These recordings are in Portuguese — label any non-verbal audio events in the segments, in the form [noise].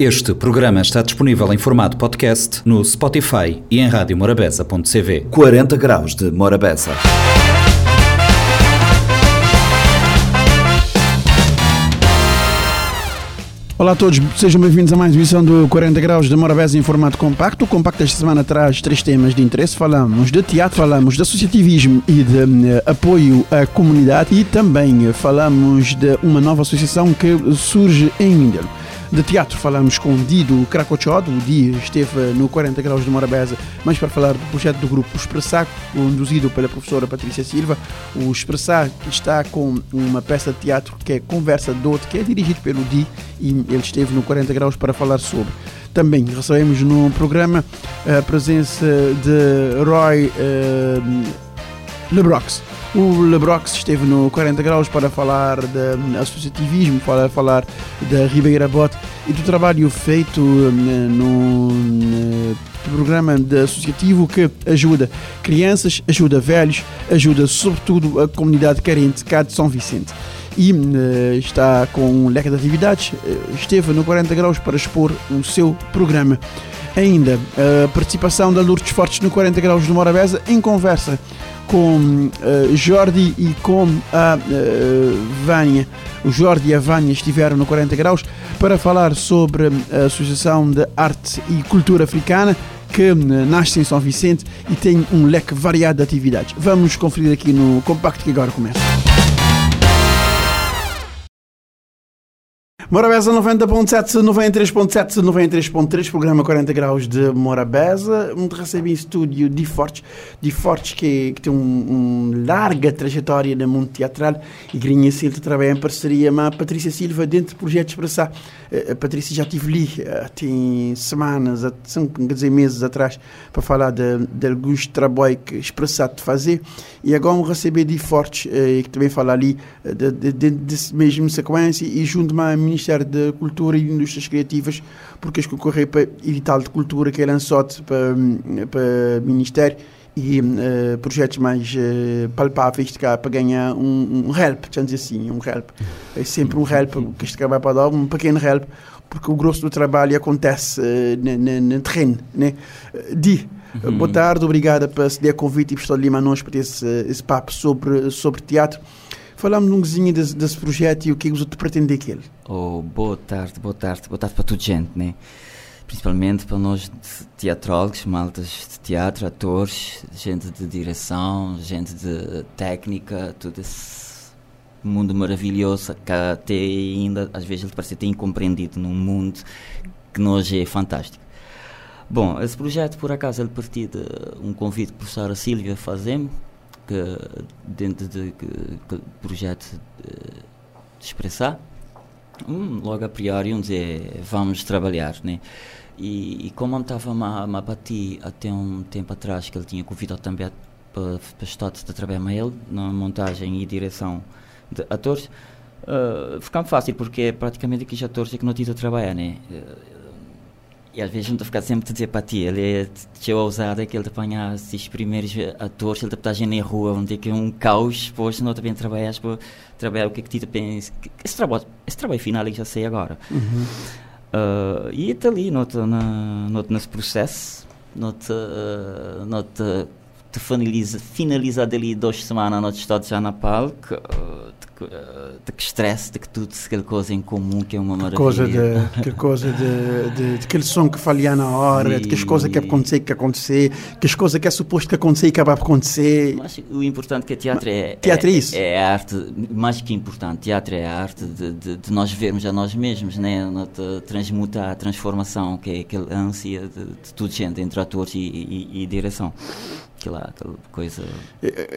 Este programa está disponível em formato podcast no Spotify e em radiomorabeza.cv. 40 graus de Morabeza. Olá a todos, sejam bem-vindos a mais uma edição do 40 Graus de Morabeza em formato compacto. O compacto esta semana traz três temas de interesse. Falamos de teatro, falamos de associativismo e de uh, apoio à comunidade e também falamos de uma nova associação que surge em Mindelo. De teatro falamos com Dido Cracochod, o Di esteve no 40 Graus de Morabeza, mas para falar do projeto do grupo Expressar, conduzido pela professora Patrícia Silva. O Expressar está com uma peça de teatro que é Conversa Dote, que é dirigido pelo Di e ele esteve no 40 Graus para falar sobre. Também recebemos no programa a presença de Roy uh, Lebrox. O Lebrox esteve no 40 Graus para falar de associativismo, para falar da Ribeira Bote e do trabalho feito no, no programa de associativo que ajuda crianças, ajuda velhos, ajuda sobretudo a comunidade carente cá de São Vicente e uh, está com um leque de atividades. Esteve no 40 Graus para expor o seu programa. Ainda a participação da Lourdes Fortes no 40 Graus de Morabeza em conversa com uh, Jordi e com a uh, Vânia. O Jordi e a Vânia estiveram no 40 Graus para falar sobre a Associação de Arte e Cultura Africana que nasce em São Vicente e tem um leque variado de atividades. Vamos conferir aqui no compacto que agora começa. Morabeza 90.7, 93.7, 93.3, programa 40 graus de Morabeza. Recebi em estúdio de Fortes, de Fortes que, que tem uma um larga trajetória no mundo teatral e Grinha Silva trabalha em parceria com a Patrícia Silva dentro do projeto Expressar. A Patrícia já estive ali, tem semanas, quer dizer meses atrás, para falar de, de alguns trabalhos que Expressar de fazer. E agora recebi de Fortes, que também fala ali de, de, de, de mesma sequência e junto a Ministério da Cultura e Indústrias Criativas, porque acho que concorrer para edital de cultura que é lançado para, para o Ministério e uh, projetos mais uh, palpáveis cá, para ganhar um, um help, dizer assim, um help. É sempre um help que este vai para dar, um pequeno help, porque o grosso do trabalho acontece uh, no terreno. Né? Di, uhum. boa tarde, obrigada por ceder convite e por estar ali nós para esse, esse papo sobre, sobre teatro. Falamos um bocadinho desse, desse, projeto e o que é que você pretende aquele. Oh, boa tarde, boa tarde, boa tarde para toda gente, né? Principalmente para nós teatrólogos, maltas de teatro, atores, gente de direção, gente de técnica, todo esse mundo maravilhoso que até ainda, às vezes, ele parece ter incompreendido num mundo que hoje é fantástico. Bom, esse projeto, por acaso, ele partiu de um convite que a professora Sílvia fazemos, que dentro de que, projeto de, expressar, um, logo a priori, um dizer vamos trabalhar, né? E, e como eu estava a, a bater até um tempo atrás, que ele tinha convidado também para, estar de trabalhar com ele, na montagem e direção de atores, uh, ficava fácil, porque é praticamente aqueles atores que não tinha a trabalhar, né? E às vezes não estou a ficar sempre a dizer para ti, ele é ousado, é que ele te apanha esses primeiros atores, ele te está na rua, onde é que é um caos, depois não também trabalhas para trabalhar o que é que tu pensa. Esse trabalho, esse trabalho final eu já sei agora. Uhum. Uh, e está ali, não na, nesse processo, não te, uh, não te, te finaliza, finaliza dali duas semanas, não te já na palco, uh, de que estresse, de que tudo aquela coisa em comum que é uma maravilha. Coisa de, que coisa de, de, de aquele som que falhar na hora, e... de que as coisas que acontecer que acontecer, que as coisas que é suposto que acontecer e acabar por acontecer. Mas o importante é que teatro é, teatro é, é isso. É a arte, mais que importante, teatro é a arte de, de, de nós vermos a nós mesmos, né? transmutar a transformação, que é aquela ânsia de, de tudo gente entre atores e, e, e direção aquela, aquela coisa.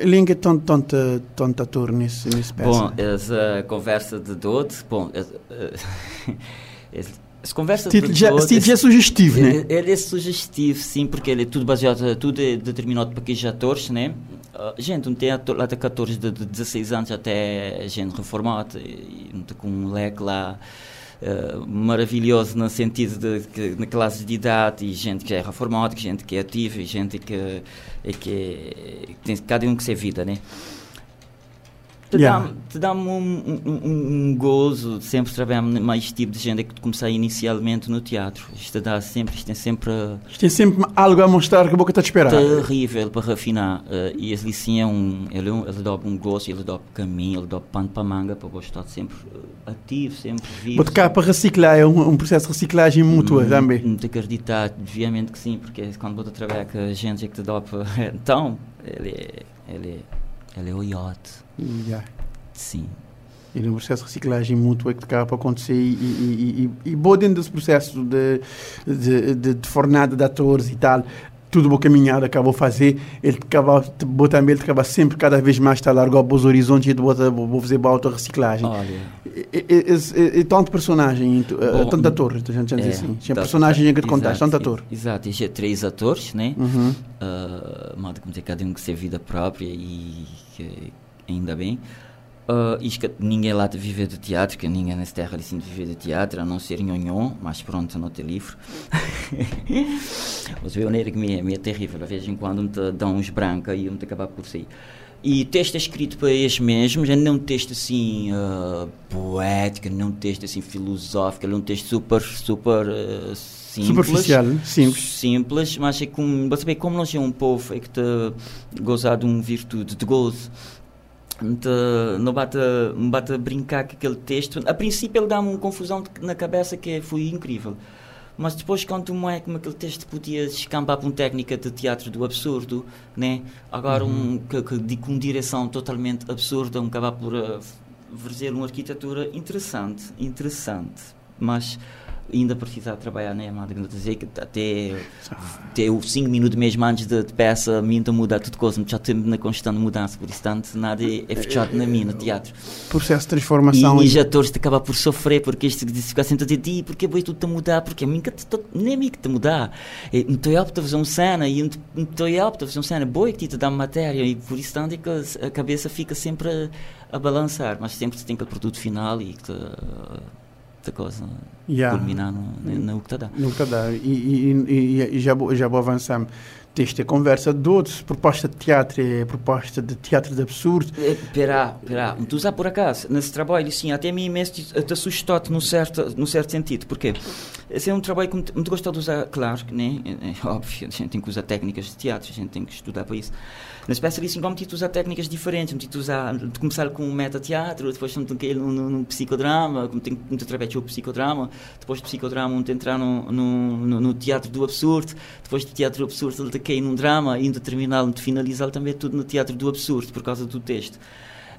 Linga tanto, tanto, tanto ator nesse, nesse peça? Bom, essa conversa de Dode, bom, essa, [laughs] conversa de. Já, esse é sugestivo, ele, né? Ele é sugestivo, sim, porque ele é tudo baseado, tudo é determinado por aqueles atores, né? Uh, gente, não tem ator lá de 14, de, de 16 anos até gente reformada, e com um leque lá Uh, maravilhoso no sentido de que na classe de idade e gente que é reformada, gente que é ativa e gente que, que, é, que tem cada um que ser vida, né? Te Yeah. dá, te dá um, um, um- um gozo sempre trabalhar mais tipo de gente que comecei inicialmente no teatro. Isto dá sempre, isto é sempre uh, Isto tem sempre algo a mostrar que a boca está a esperar. terrível para refinar. Uh, e ele sim é um, ele, é um, ele dá um gosto, ele dá caminho, ele dá pano para manga para gostar sempre uh, ativo, sempre vivo. Botar cá para reciclar, é um, um processo de reciclagem mútua Hum, também. Não te acreditar, obviamente que sim, porque quando você trabalha com a gente que te dá para. [laughs] Então, ele é, ele é, ele é o yacht, Yeah. sim. É um processo de reciclagem mútua que acaba para acontecer e, e, e, e, e boa dentro desse processo de, de, de, de fornada de atores e tal, tudo boa caminhada acabou a fazer, ele acaba, também, ele acaba sempre cada vez mais a largar os horizontes e boa, vou fazer boa auto reciclagem. Olha, E, tanto personagem, e Bom, tanto ator, a gente diz assim. Tinha personagem em que contaste, tanto ator. Exato, já três atores, né? Uhum. Uh, como dizer, cada um que tem vida própria e que ainda bem. Uh, isto ninguém lá de viver de teatro, que ninguém nessa terra assim viver de teatro, a não ser nhonhon, mas pronto, não ter livro. [laughs] Os pioneiros que me, me é terrível, de vez em quando me te dão uns brancos e me te acabar por sair. E o texto é escrito para eles mesmos, é não um texto assim uh, poético, não um texto assim filosófico, é um texto super, super uh, simples. Superficial, simples. Simples, mas é como, você vê, como nós é um povo é que te gozar de uma virtude, de gozo. Então, não bate, não bate brincar com aquele texto. A princípio ele dá-me uma confusão na cabeça que foi incrível. Mas depois quando tu é como aquele texto podia escampar para uma técnica de teatro do absurdo, né? Agora um, que, que, com direção totalmente absurda, um acabar por uh, fazer uma arquitetura interessante, interessante. Mas ainda precisa trabalhar, né? Eu dizer que até até os 5 minutos mesmo antes de, de peça, a minha muda tudo coisa, já temos na constante mudança, por isso tanto nada é, é fechado na minha, no teatro. Processo de E transformação. os atores te acabam por sofrer, porque isto de ficar sentado a dizer, porque boi tudo a mudar, porque a mim nem a mim que te mudar. E Não estou apto a fazer uma cena, e não estou apto a fazer uma cena, boi que te dá matéria, e por isso tanto é que a cabeça fica sempre a, a balançar, mas sempre se tem aquele produto final e que te coisa Yeah. culminar no, no, no que te dá. Nunca dá. E, já, vou, já vou avançar. É conversa de outros, proposta de teatro é proposta de teatro de absurdo. Eh, Pera, pera, tu já por acaso, nesse trabalho, sim, até a mim mesmo te te assustou-te num certo, num certo sentido, porque esse é um trabalho que muito, gosto de usar, claro, né, é [laughs] óbvio, a gente tem que usar técnicas de teatro, a gente tem que estudar para isso. Na espécie assim, como te usar técnicas diferentes, te usar, de começar com um metateatro, depois num, num, num psicodrama, como tem que através do psicodrama, depois do psicodrama, um entrar no, no, no, no teatro do absurdo, depois do teatro do absurdo, ele te cair num drama, e ainda terminar, de finalizar também tudo no teatro do absurdo, por causa do texto.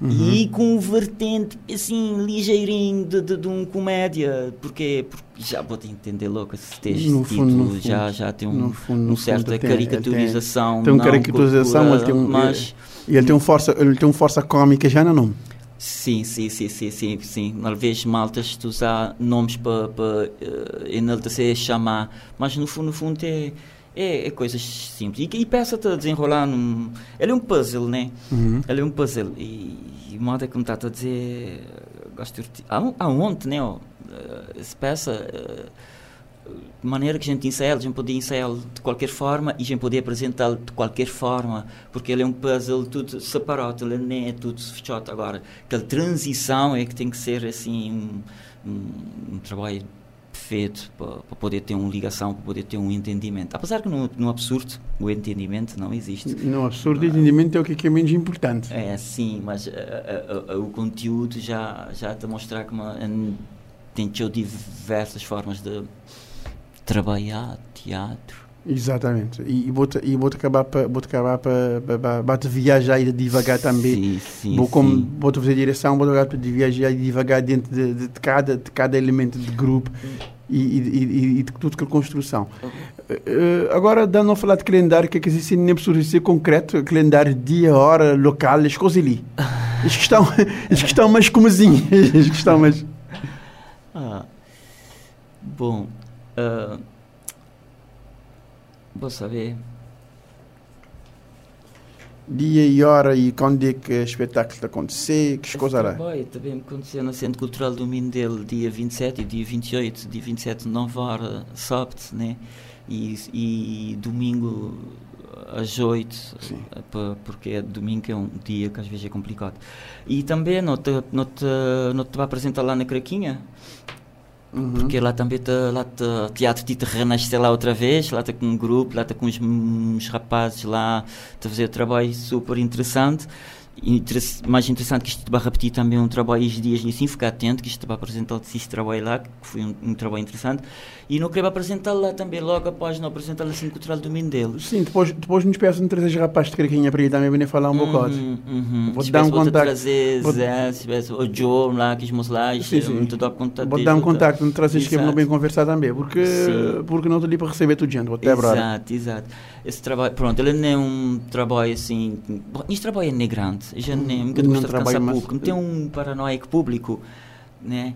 E com um vertente assim ligeirinho de, de, de um comédia, porque, porque já vou te entender louco esse texto, No fundo, no fundo. já, já tem um, No fundo, no um certa fundo, tem- caricaturização. tem uma não caricaturização, ele tem um- mas E ele tem um força, ele tem um força cómica já no nome. sim, sim, sim, sim, sim, sim. Às vezes maltas tu usar nomes para para uh, enaltecer, chamar, mas no fundo, no fundo é é, é coisas simples. E, e peça-te a desenrolar num. Ele é um puzzle, né? Uhum. Ele é um puzzle. E, e o modo é como está a dizer. Gosto de. Há, há ontem, né? ó, eh, Essa peça. eh, de maneira que a gente ensaia, a gente podia ensaiá-lo de qualquer forma e a gente podia apresentá-lo de qualquer forma, porque ele é um puzzle tudo separado, ele não é tudo fechado. Agora, aquela transição é que tem que ser assim um, um, um trabalho feito para, para poder ter uma ligação, para poder ter um entendimento. Apesar que no, no absurdo o entendimento não existe. No absurdo, o entendimento é o que é, menos importante. É, sim, mas o conteúdo já, já te mostrar que uma, tem diversas formas de trabalhar teatro. Exatamente. E, e vou-te vou acabar para vou acabar para te viajar e devagar também. Sim, sim, vou como sim. vou te fazer direção, vou acabar para viajar e devagar dentro de, de, de cada de cada elemento de grupo e, e, e, de tudo que é construção. Eh, agora, dando a falar de calendário, que é que existe nem precisa ser concreto, calendário dia, hora, local, as coisas ali. As que estão, [laughs] as que estão mais comezinhas, [laughs] as que estão mais... Ah, bom, ah, vou saber. Dia e hora e quando é que o espetáculo está a acontecer, que coisa. Vai, também aconteceu no Centro Cultural do Mindelo, dia 27 e dia 28, dia 27, 9 horas, sábado, né? E, e domingo, às 8, porque é domingo é um dia que às vezes é complicado. E também não te, não te, não te vai apresentar lá na Craquinha, Uhum. Porque lá também tá, lá tá, teatro de renascer lá outra vez, lá está com um grupo, lá está com uns, uns rapazes lá a fazer um trabalho super interessante mais interessante que isto vai repetir também um trabalho estes dias e assim ficar atento que isto vai apresentar este trabalho lá que foi um, um trabalho interessante. E não queria apresentar lá também logo após não apresentar assim cultural do Mindelo sim depois depois nos peço de trazer rapaz de Craquinha para ir também vir falar um uhum, bocado uhum. vou dar um contato trazer vou... Zé, o Joe lá que os lá sim, sim. contato vou dar um contato me trazer que não bem conversar também porque sim. porque não estou ali para receber tudo gente até exato exato esse trabalho pronto ele não é um trabalho assim este trabalho é negrante já nem nunca gosto de cansar pouco. Não tem um paranoico público, né?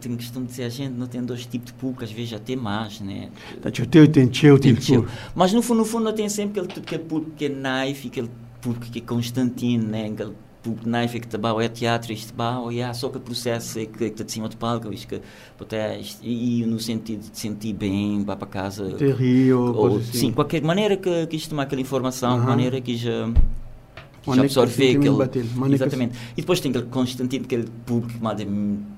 Tem questão de dizer a gente não tem dois tipos de público, às vezes até mais, né? Tá, o teu tem teu tipo. Mas no fundo, no fundo, não tem sempre aquele, aquele público que é naife, aquele público que é Constantino, né? Aquele público naife que tá, é teatro, isto, bah, oh, yeah, só que o processo é que está de cima do palco, isto, que, até, isto, e no sentido de sentir bem, vá para casa. Ter rio, ou, assim. Sim, qualquer maneira que, que isto tomar aquela informação, uh -huh. maneira que já já absorver aquele. Exatamente. E depois tem aquele Constantino, aquele público,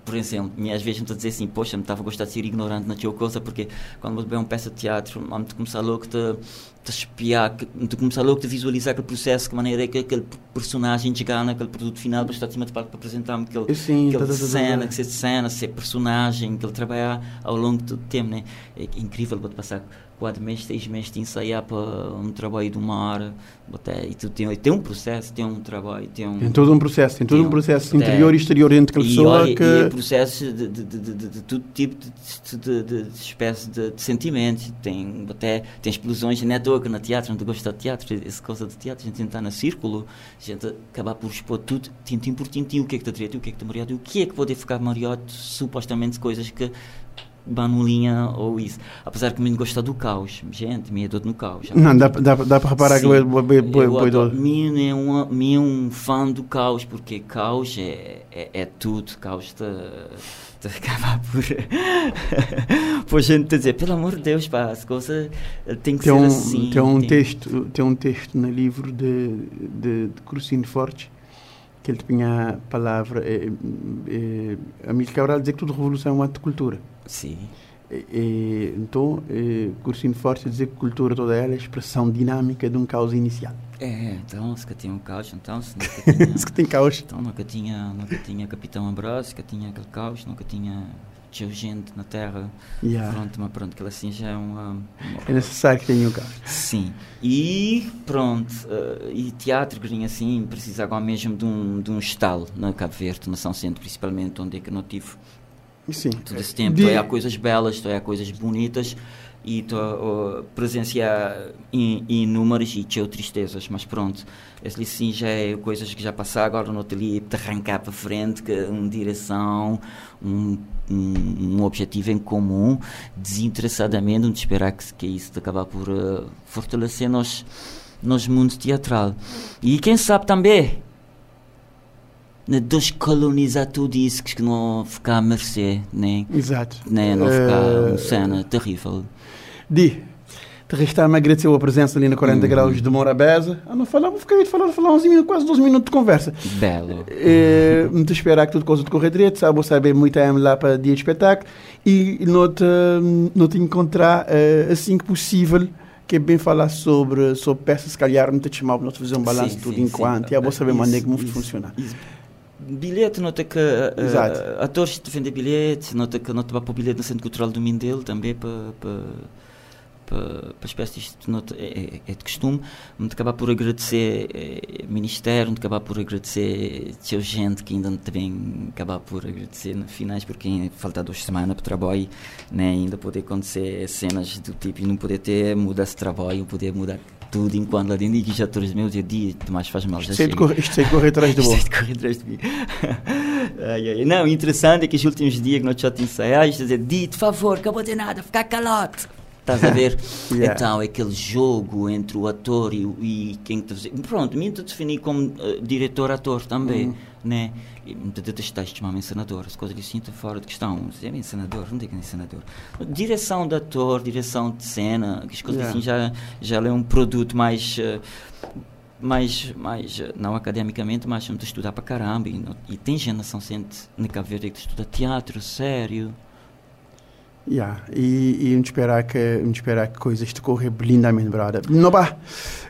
por exemplo, me às vezes me a dizer assim, poxa, me estava a gostar de ser ignorante na tua coisa, porque quando você vê uma peça de teatro, me começar logo a te espiar, te começar logo a visualizar aquele processo, que maneira é que aquele personagem chegar naquele produto final, para estar acima de palco para apresentar-me aquele, Sim, aquele tá, tá, tá, cena, que ser cena, ser personagem, que ele trabalha ao longo do tempo, né? É incrível, vou-te passar quatro meses, seis meses de ensaiar para um trabalho de uma hora. Até, e tu tem, tem um processo, tem um trabalho. Tem, um, tem todo um processo, tem todo tem um processo interior e exterior dentro da pessoa. Olha, que... E é processo de, de, de, de, todo tipo de, espécie de, sentimentos. Tem, até, tem explosões, toa que no teatro, não gosta de teatro, essa coisa de teatro, a gente entrar no círculo, a gente acabar por expor tudo, tintim por tintim, o que é que está direito, o que é que está mariado, o que é que pode ficar mariado, supostamente coisas que banulinha ou isso. Apesar que me gosta do caos. Gente, me é todo no caos. Não, dá, dá, dá para reparar Sim, que é boi, boi, boi Me é um, é um fã do caos, porque caos é, é, é tudo. Caos te, te [laughs] acaba por. [laughs] por gente te dizer, pelo amor de Deus, pá, as coisas têm que tem ser um, assim. Tem um, tem... Texto, tem um texto no livro de, de, de Crucino Forte que ele tinha a palavra. É, é, Amílcar Cabral dizer que toda revolução é um ato de cultura. Sim. E, então, é, Cursino Forte dizer que cultura toda ela é a expressão dinâmica de um caos inicial. É, então, se que tinha um caos, então, se nunca [laughs] tinha... se que tem caos. Então, nunca tinha, nunca tinha Capitão Ambrosio, nunca tinha aquele caos, nunca tinha tinha gente na Terra. Yeah. Pronto, mas pronto, aquilo assim já é uma, uma... É necessário que tenha um caos. Sim. E pronto, uh, e teatro, que assim, precisa agora mesmo de um, de um estalo na Cabo Verde, na São Centro, principalmente, onde é que eu não tive Sim. Todo esse tempo. De... Estou há coisas belas, estou a coisas bonitas e estou a presenciar inúmeras e teu tristezas, mas pronto, esse sim já é coisas que já passaram, agora não te te arrancar para frente, que uma direção, um, um, um, objetivo em comum, desinteressadamente, não te esperar que, que isso te acabar por uh, fortalecer nos, nos mundo teatral. E quem sabe também de descolonizar tudo isso que não ficar a mercê, nem, Exato. nem não ficar uh, uma cena terrível. Di, te restar-me agradecer a presença ali na 40 uhum. graus de Morabeza. Ah, não falava, fiquei falar, falar uns minutos, quase 12 minutos de conversa. Belo. É, te esperar que tudo coisa direito, sabe, vou saber muito tempo lá para dia de espetáculo e não te, não te encontrar uh, assim que possível que é bem falar sobre, sobre peças, se calhar não te chamava, nós fazer um balanço tudo sim, enquanto, sim. e eu vou saber maneira como funciona. Isso bilhete, nota que uh, atores te vendem bilhete, nota que nota para o bilhete no Centro Cultural do Mindelo também para, para, para, para espécies isto nota, é, é, de costume, me acabar por agradecer é, Ministério, me acabar por agradecer a gente que ainda também acabar por agradecer no finais, porque falta duas semanas para o trabalho, né, ainda poder acontecer cenas do tipo e não poder ter mudar esse trabalho, poder mudar tudo enquanto lá dentro e que já todos os meus dia mais faz mal. Isto sei de correr, isto sei de correr atrás de boa. [laughs] Isto sei de correr atrás de mim. [laughs] ai, ai. Não, interessante é que os últimos dias que nós já te ensaiamos, dizer, Di, por favor, acabou de nada, ficar calado. Estás a ver? [laughs] Yeah. Então, é aquele jogo entre o ator e, e quem te Pronto, me defini como eh, diretor-ator também, Uhum. né? Detestaste chamar-me encenador, as coisas assim estão fora de questão. É encenador, não digo encenador. Direção de ator, direção de cena, que as coisas Yeah. assim já, já é um produto mais. eh, mais, mais, eh, não academicamente, mas estudar para caramba. E, não- e tem São Vicente, na Verde, que estuda teatro, sério. Yeah. E, e vamos esperar que vamos esperar que coisas te correm lindamente, brother. No bah,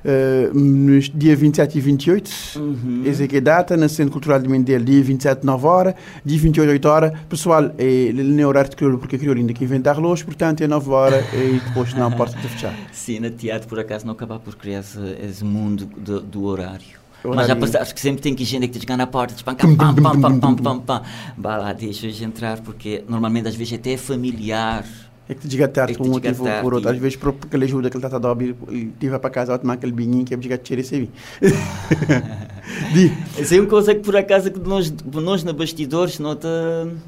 eh, nos dia 27 e 28, Uhum. essa é a data, na Centro Cultural de Mendel, dia 27, 9 horas, dia 28, 8 horas. Pessoal, é, não é horário de crioulo, porque crioulo ainda que inventar relógio, portanto é 9 horas e depois não porta de fechar. Sim, no teatro, por acaso, não acabar por criar esse, esse mundo do, do horário. Mas já passa, acho que sempre tem que gente que te chegar na porta, espancar, pam, pam, pam, pam, pam, pam. Vá lá, deixa-os entrar, porque normalmente às vezes até é familiar. É que te que por um motivo ou por outro. Às vezes, por porque ele ajuda que ele está a dar, ele tive para casa, vai tomar aquele binho que é tirar esse vinho. [laughs] Isso é uma coisa que por acaso que nós, nós na bastidores não te,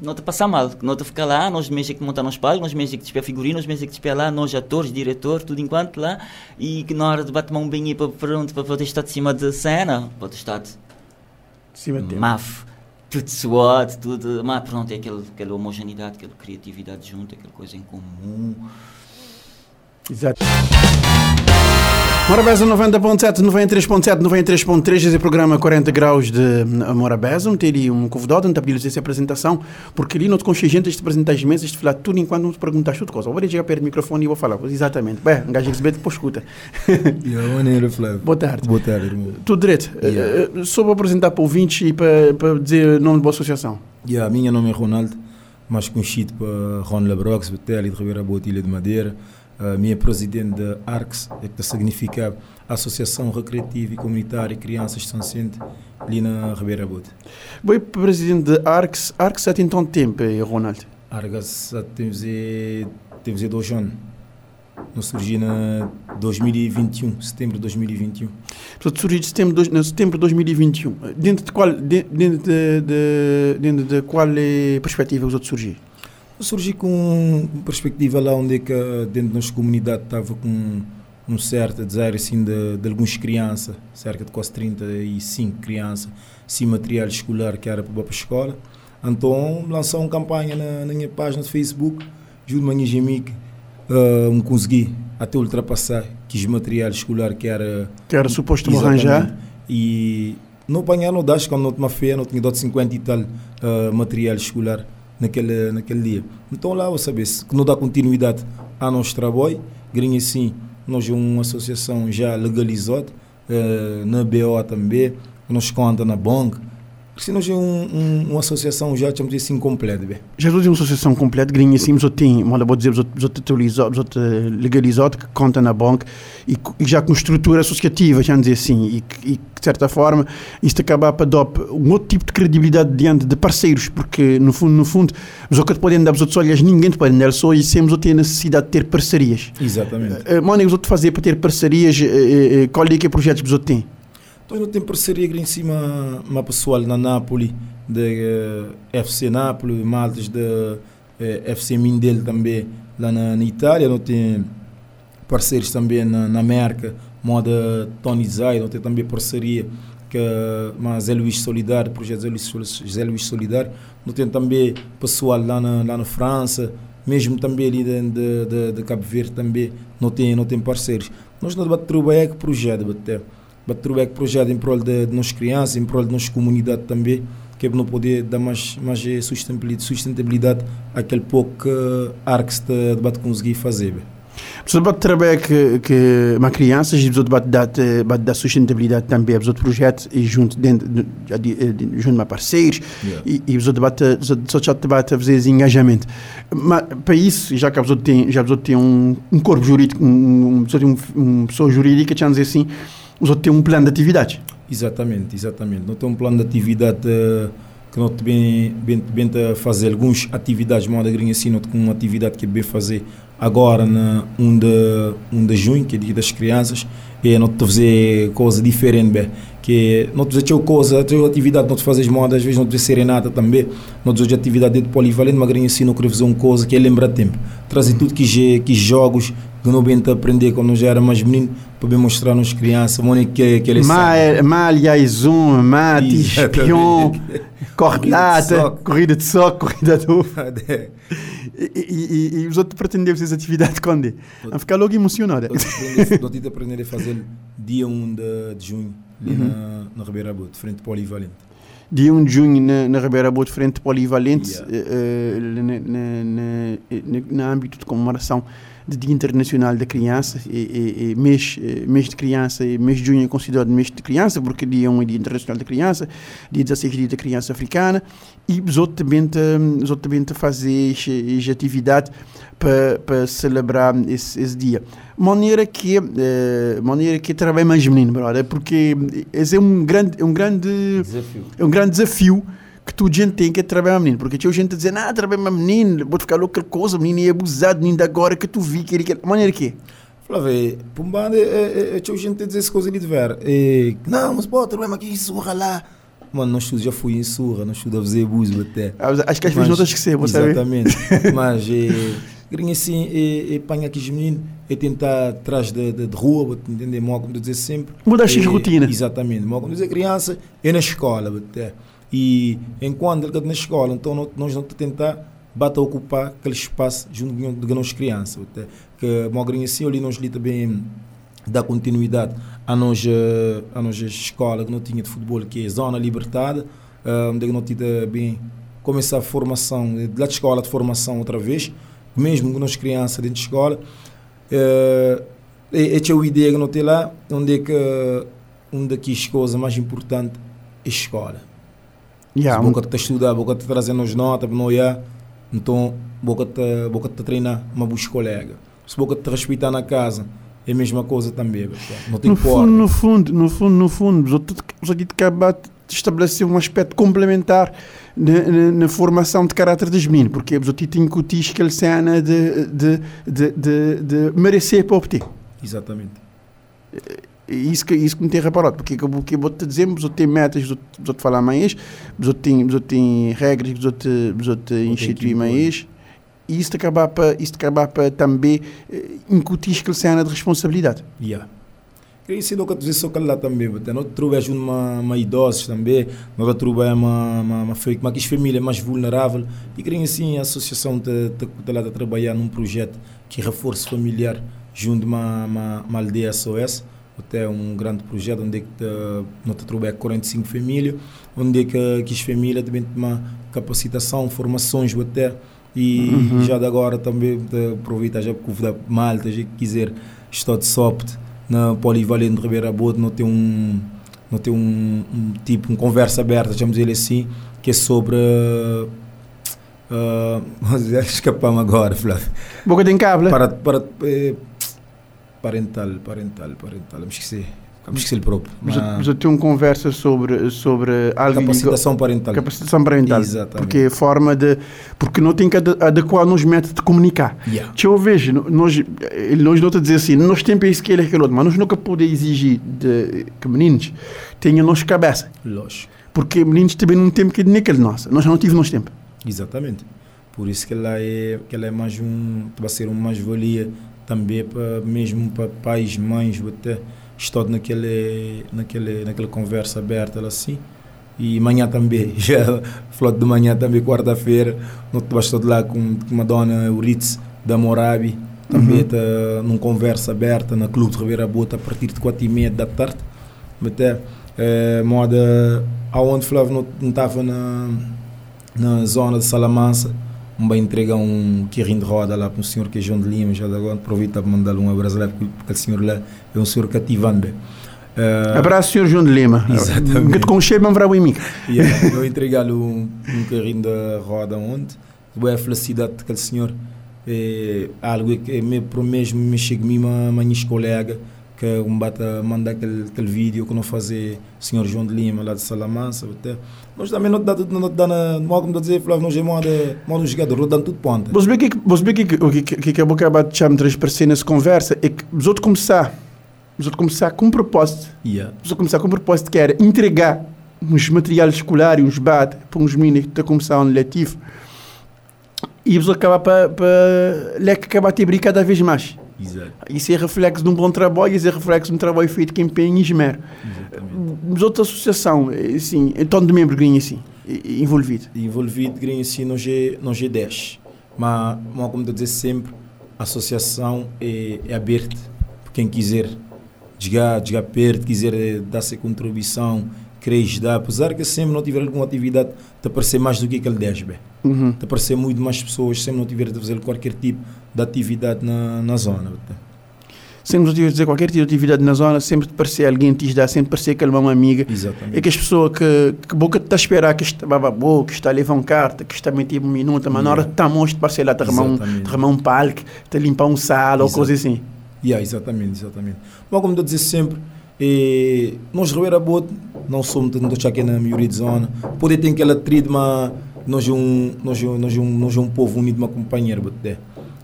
não te passa mal, não te fica lá, nós mesmo é que montamos os palcos, nós mesmo é que despia figurino, nós mesmo é que despia lá, nós atores, diretor, tudo enquanto lá, e que na hora de bater um banho para pronto, para poder estar de cima da cena, pode estar de Cima de tempo. Tudo suado, tudo, mas pronto, é aquele, aquela homogeneidade, aquela criatividade junto, aquela coisa em comum. Exato. Morabeza 90.7, 93.7, 93.3, esse é programa 40 graus de Morabeza. Não teria um convidado, não te pediu essa apresentação, porque ali não te conchei gente, te apresentar as mesas, te falar tudo enquanto não te perguntas tudo coisa. Eu vou chegar perto do microfone e vou falar. Exatamente. Bem, um gajo receber depois escuta. Yeah, maneiro, Flávio. Boa tarde. Boa tarde, irmão. Tudo direito. Yeah. Eh, eh, Só vou apresentar para o ouvintes e para, para dizer o nome da boa associação. Yeah, minha nome é Ronaldo, mais conhecido para Ron Labrox, Betel de Ribeira Boa, de Madeira. Minha presidente da ARCS, é que significa Associação Recreativa e Comunitária de Crianças Vicente, ali na Ribeira Boa. Vou presidente da ARCS. ARCS tem tanto tempo, eh, Ronaldo. ARCS temos temos dois anos. Não surgiu na 2021, setembro de 2021. Portanto, surgiu de setembro, de setembro de 2021. Dentro de qual, de- dentro de, de- dentro de qual eh, perspectiva os outros surgiram? Surgi com perspectiva lá onde é que eh, dentro da nossa comunidade estava com um certo desejo assim de, de algumas crianças, cerca de quase 35 crianças, sem material escolar que era para a escola. Então lançou uma campanha na, na minha página de Facebook, junto minha amiga, uh, me consegui até ultrapassar que os material escolar que era Que era suposto me arranjar. E não apanhar no dash quando não tinha fé, não tinha dado 50 e tal ah, material escolar naquele, naquele dia. Então lá eu sabia que não dá continuidade ao nosso trabalho, grinha assim, nós é uma associação já legalizada, ah, na BO também, nós conta na banca. Se nós é um, um, uma associação já, chamamos assim, completa. bem. Já estou uma associação completa, grinha assim, mas eu tenho, mas vou dizer, os outros legalizados, que conta na banca, e, e já com estrutura associativa, já dizer assim, e, e de certa forma, isto acaba para dar um outro tipo de credibilidade diante de parceiros, porque, no fundo, no fundo, os outros podem dar, os outros olhos, ninguém te pode dar só, e sempre tenho a necessidade de ter parcerias. Exatamente. Uh, Mano, os outros fazer para ter parcerias, eh, eh, qual é que é projetos que os outros têm? Então eu tenho parceria em cima uma pessoal na Nápoles, da eh, FC Nápoles, maltas da eh, FC Mindelo também lá na, na Itália, não tem parceiros também na, na América, moda Tony Zay, não tem também parceria que mas Zé Luís Solidário, projeto Zé Luís, Zé Luís Solidário, não tem também pessoal lá na, lá na França, mesmo também ali de, de, de, de Cabo Verde também não tem, não tem parceiros. Nós não trabalhar com projeto, bater o projeto em prol de, de nossas crianças, em prol de nossa comunidade também, que é para não poder dar mais, mais eh, sustentabilidade, sustentabilidade àquele pouco que a ARCS debate conseguir fazer. outros bate trabalho que, que uma crianças e bate dar, bate dar sustentabilidade também, outros projetos e junto dentro, de- de- de- de- junto a parceiros Yeah. e, outros bate, outros já debate a fazer engajamento. Mas para isso, já que os outros têm, já outros têm um, um corpo jurídico, um, um, um, uma pessoa jurídica, já dizer assim, os outros um plano de atividade. Exatamente, exatamente. Não tem um plano de atividade eh, que te bem, bem, bem fazer algumas atividades, moda gringa assim, não com uma atividade que é bem fazer agora na 1 de, 1 de junho, que é dia das crianças, e te fazer coisa diferente, bem. que não te outra coisa, outra atividade, não te fazes moda, às vezes não te serenata também, não te atividade do polivalente, mas assim, não querer fazer uma coisa que é lembra tempo. Trazer tudo que, que jogos, que não bem aprender quando já era mais menino, para bem mostrar nos crianças, mano, que, que ele sabe. Malha, Izum, mate, espião, cortada, corrida de soco, corrida [laughs] de uva. e, e, e, os outros pretendem fazer atividade quando? A ficar logo emocionado. Eu tive aprender a fazer dia 1 de, de junho, ali uhum. na, na Ribeira Boa, de frente polivalente dia 1 de junho na, na Ribeira Boa de frente polivalente yeah. uh, na, na, na, âmbito de comemoração de Dia Internacional da Criança e, e, e mês, mês de criança e mês de junho é considerado mês de criança porque dia 1 é Dia Internacional da Criança dia 16 é Dia da Criança Africana e os outros também, os outros também fazem essa atividade para, para celebrar esse, esse dia. Maneira que uh, maneira que trabalha mais menino brother porque esse é um grande é um grande desafio. é um grande desafio que tu gente tem que trabalhar menino porque tinha gente a dizer ah trabalha menino vou ficar louco coisa menino é abusado menino agora que tu vi que ele quer maneira que Flávio, Pumbanda, tinha gente a dizer essa coisa ali de ver. Não, mas pô, trabalha aqui, surra lá. Mano, nós já fui em surra, nós a fazer abuso até. Acho que as vezes não esquecer, você Exatamente. [laughs] Mas, grinha assim, e, e panha aqui os meninos, e tentar atrás de, de, de rua, entender? Mal como dizer sempre. Mudar a rotina. Exatamente. Mal como dizer criança, é na escola. Até. E enquanto ele está na escola, então nós não tentar bata ocupar aquele espaço junto de nós crianças. Que mal grinha assim, ali nós ali também dá continuidade à nossa, à nossa escola que não tinha de futebol, que é Zona Libertada, onde não tinha bem começar a formação, lá de escola de formação outra vez, mesmo com nós crianças dentro de escola. Uh, é, é a ideia que não tem lá, onde é que uma das coisas mais importantes é a escola. Yeah, Se boca te estudar, boca te trazendo as notas, não é, então boca te, boca te treinar uma boa colega. Se boca te respeitar na casa, é a mesma coisa também. Não tem no fundo, no fundo, no fundo, no fundo, você aqui acabar de estabelecer um aspecto complementar na, na, na, formação de caráter dos meninos, porque o Tito incutis aquela cena de, de, de, de, de merecer para obter. Exatamente. Isso que, isso que me tem reparado, porque que vou te dizer, vou ter metas, vou te falar mais, vou ter, ter regras, vou te, vou te instituir mais, e isso acaba para, isso acaba para também eh, incutir aquela cena de responsabilidade. Yeah. Queria ensinar que tu só lá também, porque nós trabalhamos uma, uma idosos também, nós trabalhamos uma, uma, uma, uma, uma família mais vulnerável e queria assim a associação de, de, de, de trabalhar num projeto que reforço familiar junto de uma, uma, uma aldeia SOS, até um grande projeto onde é que nós trabalhamos 45 famílias, onde é que, que as famílias também têm uma capacitação, formações até e uhum. já de agora também aproveitar já porque malta, já quiser estar de soft na Polivalente de Ribeira Boa não tem um não tem um, um tipo uma conversa aberta chamamos ele assim que é sobre uh, uh, escapamos agora Flávio boca de cable para para eh, parental parental parental me esqueci Vamos esquecer próprio. Mas, mas eu tenho uma conversa sobre, sobre algo capacitação parental. Capacitação parental. Exatamente. Porque é forma de. Porque não tem que adequar nos métodos de comunicar. Yeah. Se eu vejo, nós, nós não a dizer assim, nós temos isso, aquilo, aquilo outro, mas nós nunca podemos exigir de, que meninos tenham nossa cabeça. Lógico. Porque meninos também não têm que nem aquele nosso. Nós não tivemos nosso tempo. Exatamente. Por isso que ela é, que ela é mais um. vai ser uma mais-valia também para mesmo para pais, mães, até estou naquele, naquele, naquela conversa aberta assim. E manhã também, [laughs] já falou de manhã também, quarta-feira, nós estou lá com, com uma dona Euritz da Morabi, também está uhum. numa conversa aberta na Clube de Ribeira Bota a partir de quatro e meia da tarde. Até é, moda aonde Flávio não estava na, na zona de Salamanca, um vai entregar um carrinho de roda lá para um senhor que é João de Lima, já agora aproveita para mandar um abraço lá, porque aquele senhor lá é um senhor cativante. Uh, Abraço, senhor João de Lima. Exatamente. Que com cheio vamos para o imica. Yeah, eu entregar-lhe um, um carrinho de roda onde, boa a felicidade daquele senhor, é algo que me, por mesmo me chega a mim, minha colega, que um bata mandar aquele, aquele vídeo que não fazer o senhor João de Lima lá de Salamanca até. Nós também não dá não dá na não como dizer Flávio nós é moda moda jogador rodando tudo ponta. Você vê que você vê que o que que que chamar três parceiros nessa conversa. É que os outros começar os outros começar com um propósito. Yeah. os outros começar com um propósito que era entregar uns materiais escolares uns bate para uns meninos que estão a começar um letivo. E os acaba para para que acabar a ter cada vez mais Exato. Isso é reflexo de um bom trabalho, isso é reflexo de um trabalho feito com empenho e esmero. Mas outra associação, eh, assim, então de membros ganha assim, envolvido. Envolvido, ganha assim no, G, no G10. Mas, mas como eu dizer sempre, a associação é, é aberta para quem quiser chegar, chegar perto, quiser eh, dar sua contribuição, querer ajudar, apesar que sempre não tiver alguma atividade, te aparecer mais do que aquele 10, bem. Uhum. Te aparecer muito mais pessoas, sempre não tiver de fazer qualquer tipo de atividade na, na zona. Sempre que fazer qualquer tipo de atividade na zona, sempre te parecer alguém te dá, sempre parecer aquela uma amiga. Exatamente. É que as pessoas que, que boca está a esperar que está bababô, que está a levar um carta, que está a meter um minuto, mas na hora está a mostrar, parece lá, a arrumar um, te arrumar um palco, está a limpar um sala ou coisa assim. Yeah, exatamente, exatamente. Mas como eu dizer sempre, eh, nós Ribeira Bote não somos tanto aqui na maioria de zona. Pode ter aquela atrito, mas nós é um, nós, é- nós, é um, nós é um povo unido, uma companheira. Bote.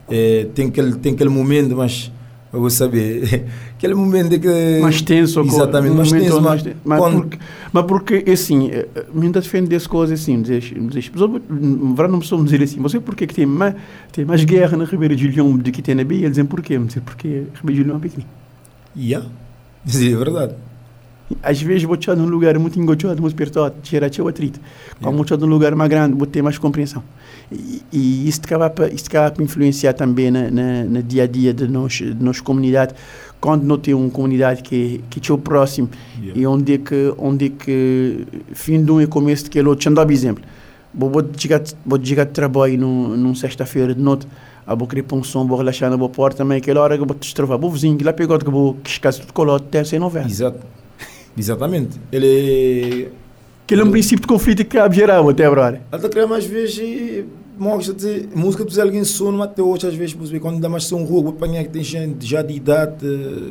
Eh, tem, aquele, tem aquele momento, mas eu vou saber, [laughs] aquele momento de que... mais tenso Exatamente, um mais tenso, mas, mas, quando- porque, mas porque assim eh, me defende dessas coisas assim dizer, dizer, verdade não precisamos dizer assim você porque que tem mais tem mais guerra na Ribeira de Leão do que tem na Bia eles dizem porquê porque Ribeira de Leão é pequeno Yeah. [laughs] Sim, é verdade. Às vezes vou te num lugar muito engochado muito apertado tirar teu atrito. Como vou num lugar mais grande vou ter mais compreensão. E, e isso acaba para influenciar também na, na, na dia a dia de nós de nossa comunidade. Quando não tem uma comunidade que que é o próximo Yeah. e onde é que onde é que fim de um e começo de aquele outro deixa um exemplo. Vou vou chegar vou chegar de trabalho num, num sexta-feira de noite. A vou querer pôr um som vou relaxar na boa porta também aquela hora que eu vou te estrovar. Vou vizinho que lá pegou que vou que escasse tudo colote até sem novela Exato. Exatamente. Ele aquele é um princípio de conflito que cabe geral até agora Ela cria mais vezes e mostra dizer, música precisa alguém sono, até hoje às vezes quando dá mais som rua, apanhar que tem gente já de idade,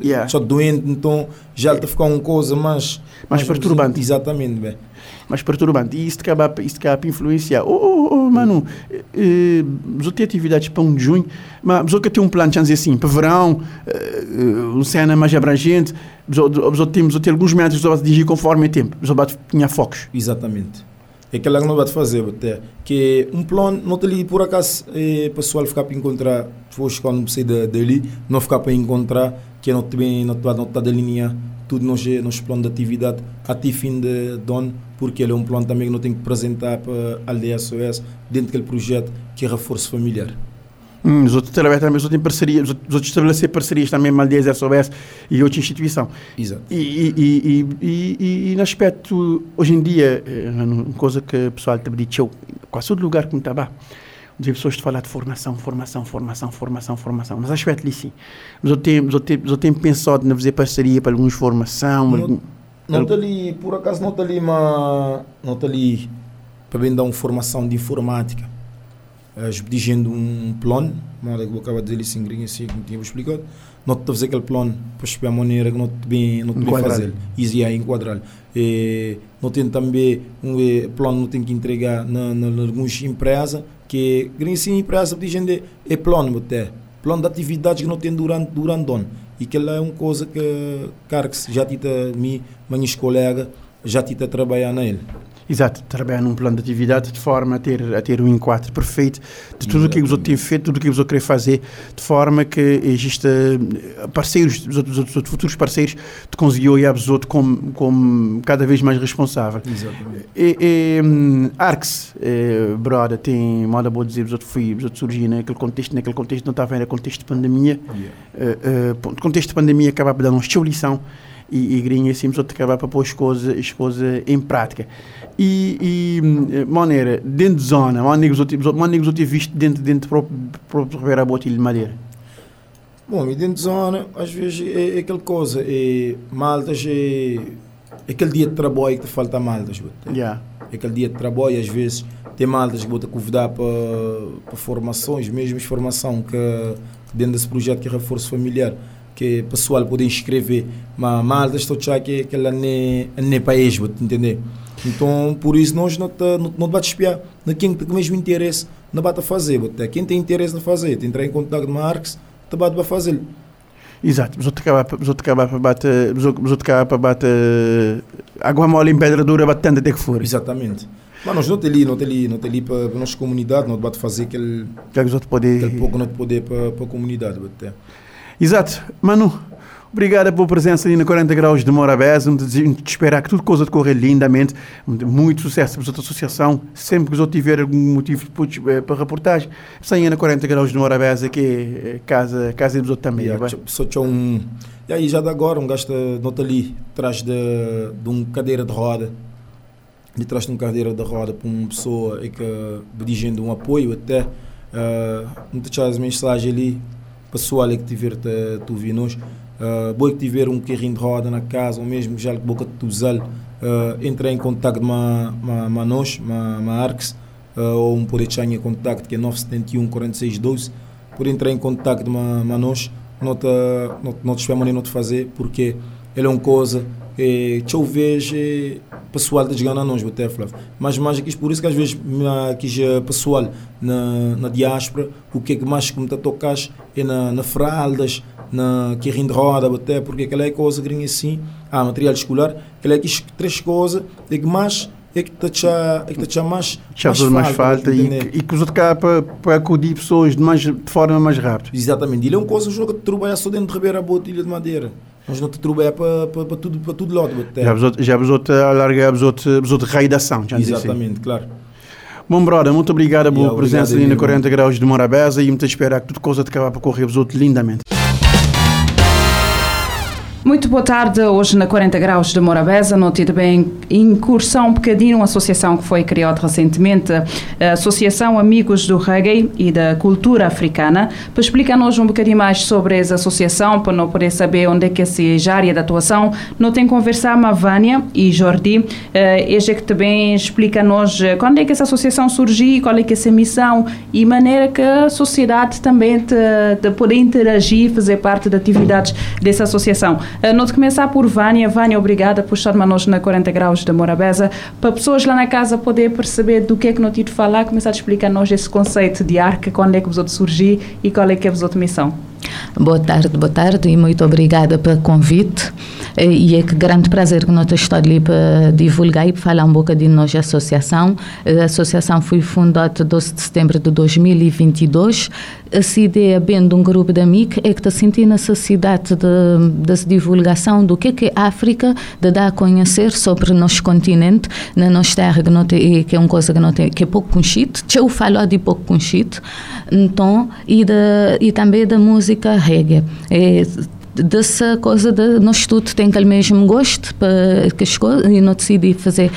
Yeah. só doente, então já está a ficar uma coisa mais Mais perturbante. Exatamente, bem. Mais perturbante. E isso acaba, isso acaba influenciar. Oh, oh, oh mano, eh, eh, tem atividades para um de junho, mas você tem um plano, de assim, para verão, eh, eh, um cena mais abrangente, você tem, você tem alguns métodos para dirigir conforme o tempo, você vai tinha focos. Exatamente. É aquela que não vai fazer, até. Que um plano, não está ali, por acaso, é, pessoal ficar para encontrar, depois quando da- dali, não ficar para encontrar, que não está bem, não está não tá delinear tudo nos, nos planos de atividade até fim de, de ano, porque ele é um plano também que não tem que apresentar para a aldeia SOS dentro daquele projeto que é reforço familiar. Hum, os outros trabalham também, os outros têm parceria, os outros os estabelecer parcerias também, Maldeias, SOS e outra instituição. Exato. E, e, e, e, e, e no aspecto, hoje em dia, eh, uma coisa que o pessoal te diz, quase todo lugar que me está as pessoas te falam de formação, formação, formação, formação, formação. Mas aspecto ali sim. Mas eu tenho, eu tenho, eu tenho pensado em fazer parceria para alguns formação. Não- algum- Não está ali, por acaso não está ali, mas não está ali para bem dar uma formação de informática. Uh, dizendo um plano, mas eu acabo de dizer isso em gringo assim, como tinha explicado. Não está a fazer aquele plano para a maneira que não te bem, não te bem fazer. Isso é enquadrar. E, não tem também um eh, plano não tem que entregar na, na, na algumas empresas que gringo assim empresa é, é plano até plano de atividades que não tem durante durante o ano e que é uma coisa que cara que já tita mim meus colegas já tita trabalhar nele Exato, trabalhar num plano de atividade de forma a ter, a ter um enquadro perfeito de tudo o que os outros têm feito, tudo o que os outros querem fazer, de forma que exista eh, parceiros, os outros, os outros futuros parceiros, te conseguiu olhar os outros como, como cada vez mais responsável. exatamente E, e, hum, Arx, eh, brother, tem moda boa dizer, os outros fui, os outros surgi naquele contexto, naquele contexto não estava era contexto de pandemia, yeah. eh, ponto, contexto de pandemia acaba por dar uma lição e, e grinha assim, os outros acaba para pôr as coisas, as coisas em prática. E, e eh, maneira, dentro de zona, maneira que os outros visto dentro, dentro próprio, próprio Ribeira Boa de Madeira. Bom, e dentro de zona, às vezes é, é aquela coisa, é maltas, é, é aquele dia de trabalho que te falta maltas. bote. Yeah. É aquele dia de trabalho, às vezes tem maltas que vou te convidar para, para formações, mesmo formação que dentro desse projeto que é reforço familiar, que o pessoal pode inscrever, mas maltas estou a que que ela não é país, vou entender? Então, por isso nós não te, não, não te bate espiar, na quem tem o mesmo interesse, não bate a fazer, bote. quem tem interesse em fazer, tem entrar em contato com a Marx, te bate para fazer. Exato, os outros acabam para bater, os outros acabam para bater água mole em pedra dura, batendo até que for. Exatamente. Mas nós não tem ali, não tem ali, não tem ali para a nossa comunidade, não te bate fazer aquele, que os outros podem... aquele pouco não poder para, para a comunidade, bote. Exato. Manu, obrigada pela presença ali na 40 Graus de Morabeza. De esperar que tudo coisa decorra lindamente. Muito sucesso para a associação. Sempre que eu tiver algum motivo eh, para reportagem, saia na 40 Graus de Morabeza, que é casa, casa de também. Yeah, só tinha um. E aí, já de agora, um gasto nota ali, atrás de, de uma cadeira de roda. De trás de uma cadeira de roda para uma pessoa e que dirigindo um apoio até. Uh, muitas as mensagens ali pessoal que tiver tu ouvir nós, uh, boi que tiver um carrinho de roda na casa ou mesmo já que boca de usar, uh, em contato com nós, a Arx, uh, ou um poder em contato que é 971 46 12, por entrar em contato com nós, não te, não te não fazer, porque ele é uma coisa que eu vejo pessoal de jogar nós, até Flávio. Mas aqui, por isso que às vezes aqui pessoal na, na diáspora, o que é que mais que me tocas é na, na fraldas, na carrinho de roda, até porque aquela é coisa grinha assim, ah, material escolar, aquela é que três coisas é que mais é que está é que está mais mais falta, mais falta e, e que os outros cá para para acudir pessoas de mais de forma mais rápida. Exatamente. Ele é uma coisa um jogo de trabalhar só dentro de Ribeira Boa ilha de Madeira. Nós não te trabalhar para, para, para tudo para tudo lado já vos já vos outro alargar vos outro outro raidação já exatamente claro. Bom, brother, muito obrigado pela yeah, presença ali na 40 graus de Morabeza e muito espero que tudo coisa te acabar para correr vos outro lindamente. Muito boa tarde. Hoje na 40 Graus de Morabeza, notei também incursão um bocadinho, uma associação que foi criada recentemente, a Associação Amigos do Reggae e da Cultura Africana. Para explicar-nos um bocadinho mais sobre essa associação, para não poder saber onde é que é a área de atuação, não tem conversar com a Vânia e Jordi. Este é que também explica-nos quando é que essa associação surgiu, qual é que é essa missão e maneira que a sociedade também te, te poder interagir, fazer parte das atividades dessa associação. Uh, não de começar por Vânia. Vânia, obrigada por estar nós na 40 Graus de Morabeza. Para pessoas lá na casa poder perceber do que é que não de falar, começar a explicar-nos esse conceito de arca, quando é que vos outros surgir e qual é que é a vossa missão. Boa tarde, boa tarde e muito obrigada pelo convite. E é que grande prazer que nós estamos ali para divulgar e para falar um bocadinho de nossa associação. A associação foi fundada 12 de setembro de 2022. Essa ideia bem de um grupo de amigos é que está sentindo necessidade de, de divulgação do que é, África, de dar a conhecer sobre o nosso continente, na nossa terra, que, não tem, que é uma coisa que, não tem, que é pouco conhecido. Eu falo de pouco conhecido. Então, e, de, e também da música reggae. É, dessa coisa de nós tudo tem aquele mesmo gosto para que e não decidi fazer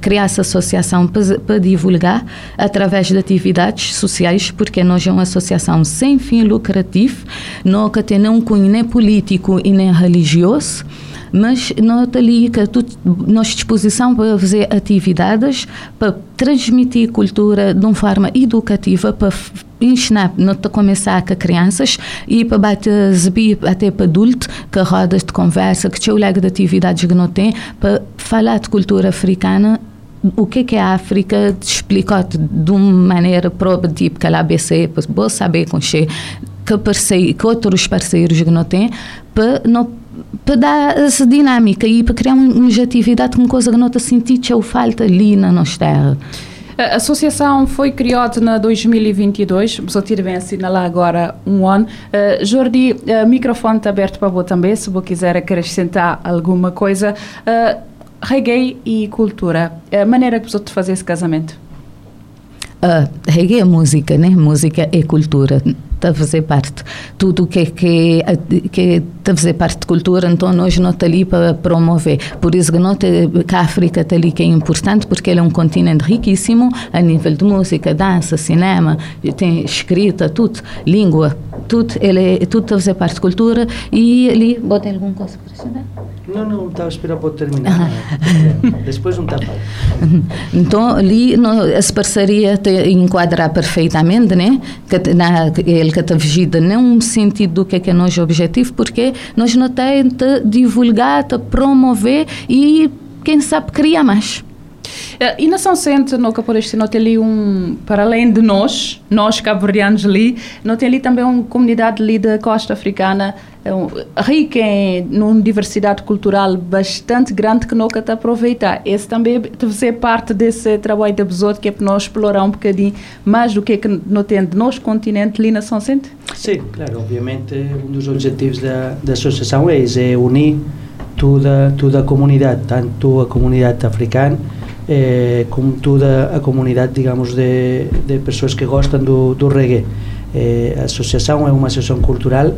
criar essa associação para, para, divulgar através de atividades sociais porque nós é uma associação sem fim lucrativo que tem nem cunho nem político e nem religioso mas nota ali que tu, nossa disposição para fazer atividades, para transmitir cultura de uma forma educativa, para ensinar, não começar com crianças e para bater até para adultos, que rodas de conversa, que tinha o de atividades que não tem, para falar de cultura africana o que é que é a África explicar de uma maneira própria, tipo que a ABC, para saber com que, parceiro, que outros parceiros que não tem, para não para dar essa dinâmica e para criar uma atividade, uma coisa que não está sentindo que falta ali na nossa terra. A associação foi criada na 2022, só tive bem assinalar agora um ano. Uh, Jordi, o uh, microfone está aberto para você também, se você quiser acrescentar alguma coisa. Uh, reggae e cultura, a maneira que você fazer esse casamento? Uh, reggae é música, né? Música é cultura está a fazer parte. Tudo que, que, que está a fazer parte de cultura, então nós não estamos ali para promover. Por isso que, não que a África está ali que é importante, porque ele é um continente riquíssimo a nível de música, dança, cinema, tem escrita, tudo, língua, tudo, ele é, tudo está a fazer parte de cultura e ali, bota alguma coisa para ensinar? Não, não, estava a esperar para terminar. [laughs] Depois não está Então, ali, no, essa parceria te enquadra perfeitamente, né? Que, na, ele vigida não sentido do que é, que é nosso objetivo, porque nós não temos de divulgar, de promover e, quem sabe, criar mais. Uh, e na São Centro, no Caporeste, não tem ali um, para além de nós, nós cabo-verdianos ali, não tem ali também uma comunidade ali da costa africana um, rica em numa diversidade cultural bastante grande que nunca está aproveitar. Esse também deve ser parte desse trabalho da Besouro, que é para nós explorar um bocadinho mais do que é que não tem de nosso continente ali na São Centro? Sim, claro, obviamente um dos objetivos da, da associação é, é unir toda, toda a comunidade, tanto a comunidade africana eh, como toda a comunidade, digamos, de, de pessoas que gostam do, do reggae. Eh, a associação é uma associação cultural,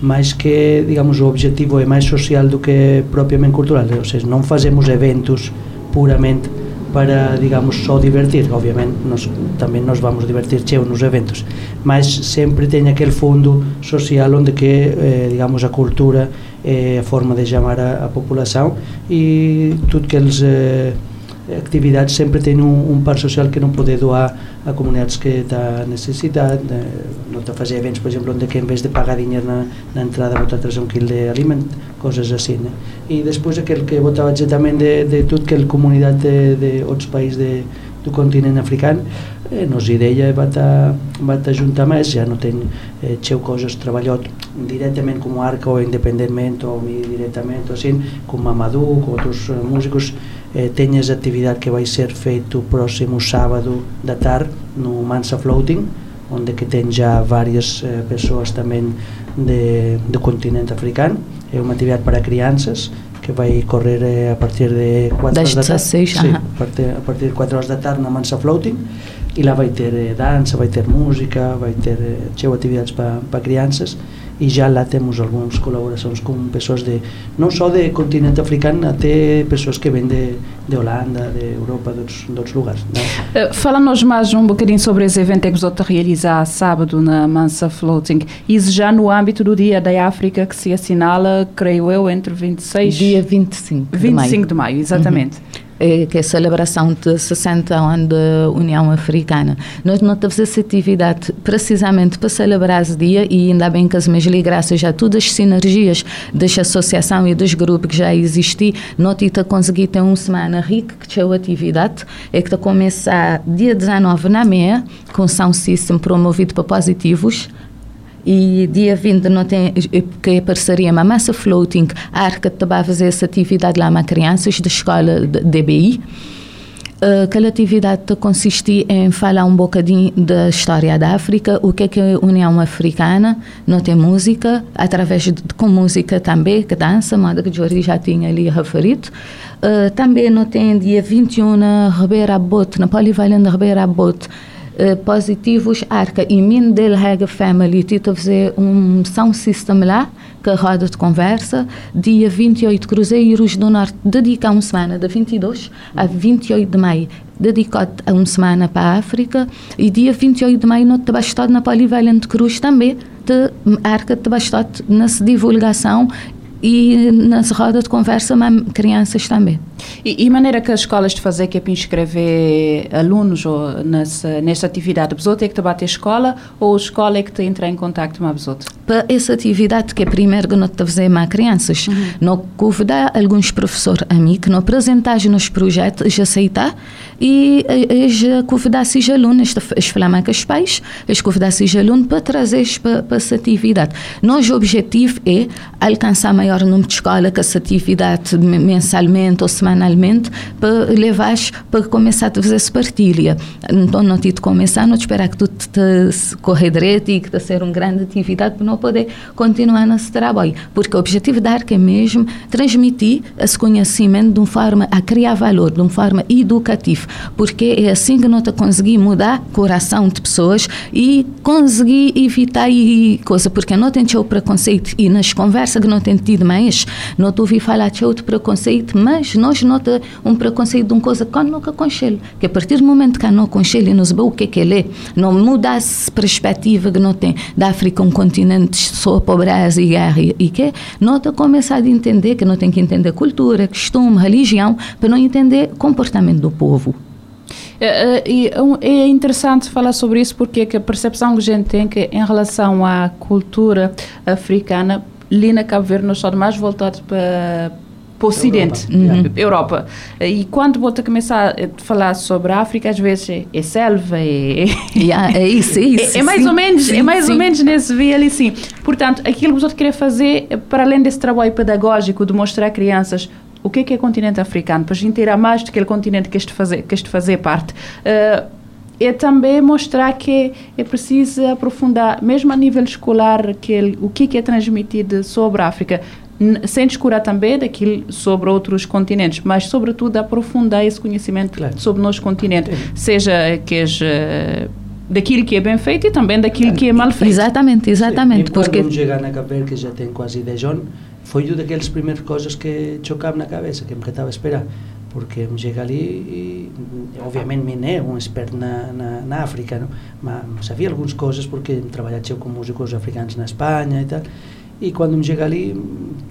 mas que, digamos, o objetivo é mais social do que propriamente cultural, ou seja, não fazemos eventos puramente para, digamos, só divertir. Obviamente, também nós vamos divertir cheo nos eventos, mas sempre tem aquele fundo social onde que, eh, digamos, a cultura é a forma de chamar a, a população e tudo que eles eh, actividades sempre têm um, um par social que não pode doar a comunidades que está necessitat, eh, no te fazer eventos, per exemple, onde que en vez de pagar dinheiro na, na entrada vota trazer un quilo de aliment, coses assim. Né? I després aquell que votava també de, de tot que la comunitat de, de outros països de, do continent africà eh, nos ideia va va ajuntar més, ja no ten eh, xeu coses treballat directament com arca o independentment o directament o assim, com Amadou, com outros eh, músicos eh, teñes actividade que vai ser feito o próximo sábado da tarde no Mansa Floating onde que ten já várias eh, persoas tamén de, do continente africano é unha actividade para crianças que vai correr eh, a partir de 4 horas da tarde sí, a, partir, a partir de 4 horas da tarde na Mansa Floating e lá vai ter eh, dança, vai ter música vai ter eh, actividades para pa crianças e já lá temos algumas colaborações com pessoas de não só de continente africano até pessoas que vêm de, de Holanda, de Europa, de outros, de outros lugares. Uh, Fala-nos mais um bocadinho sobre esse evento que você realizar sábado na Mansa Floating. Isso já no âmbito do Dia da África que se assinala, creio eu, entre 26... Dia 25 de 25 maio. de maio, exatamente. Uhum que é a celebração de 60 anos da União Africana. Nós não temos essa atividade precisamente para celebrar esse dia e ainda bem que as mesmas graças a todas as sinergias desta associação e dos grupos que já existem, nós está conseguir ter uma semana rica que tinha atividade, é que começar dia 19 na meia, com Sound System promovido para positivos, e dia 20 não tem que é parceria uma massa floating a arca vai fazer essa atividade lá com crianças da escola DBI uh, aquela atividade consiste em falar um bocadinho da história da África, o que é que é a União Africana, não tem música, através de, com música também, que dança, moda que Jordi já tinha ali referido. Uh, também não tem dia 21 na Ribeira Bote, na Polivalente Ribeira Bote, eh, positivos arca. E min del Family tito fazer um sound system lá que roda de conversa dia 28 Cruzeiros do Norte dedica uma semana de 22 a 28 de maio dedicado a uma semana para a África. E dia 28 de maio no Tabastado na Polivalente Cruz também de arca de Tabastado nessa divulgação e nas rodas de conversa, crianças também. E, e maneira que as escolas de fazer que é para inscrever alunos ou nessa, nessa atividade? A pessoa tem que te bater a escola ou a escola é que te entra em contato com a pessoa? Para essa atividade que é primeiro que nós fazemos a crianças, uhum. nós convidar alguns professores a mim que não apresentar nos projetos, aceitar e eles convidar esses alunos, eles falar com os pais, eles convidar esses alunos para trazer para, para essa atividade. Nosso objetivo é alcançar maior número de escolas com essa atividade mensalmente ou semanalmente para levar para começar a fazer partilha. Então, não te começar, não esperar que tu te correr direito e que te ser uma grande atividade para não poder continuar nesse trabalho. Porque o objetivo da ARC é mesmo transmitir esse conhecimento de uma forma a criar valor, de uma forma educativa. Porque é assim que nós conseguimos mudar o coração de pessoas e conseguir evitar e coisa. Porque não tem o preconceito e nas conversas que não tem tido mais, não ouvi falar de outro preconceito, mas nós nota um preconceito de uma coisa que nunca conchele. Que a partir do momento que não conchele e não sabe o que é que ele é, não muda a perspectiva que não tem da África um continente só pobreza e guerra e que nota começar a entender que não tem que entender cultura, costume, religião, para não entender comportamento do povo. É, é, é interessante falar sobre isso porque a percepção que a gente tem que em relação à cultura africana ali na Cabo Verde nós estamos mais voltados para para o Ocidente, Europa. Europa. E quando você começar a falar sobre a África, às vezes é, é selva, é, [laughs] Yeah, é isso, é [laughs] isso. é, é mais sim. ou menos, é Sim, mais ou sim. menos nesse via ali sim. Portanto, aquilo que você querer fazer, para além desse trabalho pedagógico de mostrar a crianças o que é que é o continente africano, para a gente ter a mais do que aquele continente que este fazer, que este fazer parte. eh, é também mostrar que é preciso aprofundar, mesmo a nível escolar, que o que é transmitido sobre a África, sem descurar também daquilo sobre outros continentes, mas sobretudo aprofundar esse conhecimento Claro. sobre o nosso continente, seja que é daquilo que é bem feito e também daquilo que é mal feito. Exatamente, exatamente. Sim, porque quando chegar na Cabo que já tem quase 10 anos, foi uma daquelas primeiras coisas que chocava na cabeça, que me estava a esperar. Porque chega ali e, obviamente, me é um experto na, na, na África, não? mas sabia algumas coisas porque trabalhava com músicos africanos na Espanha e tal. E quando me chega ali,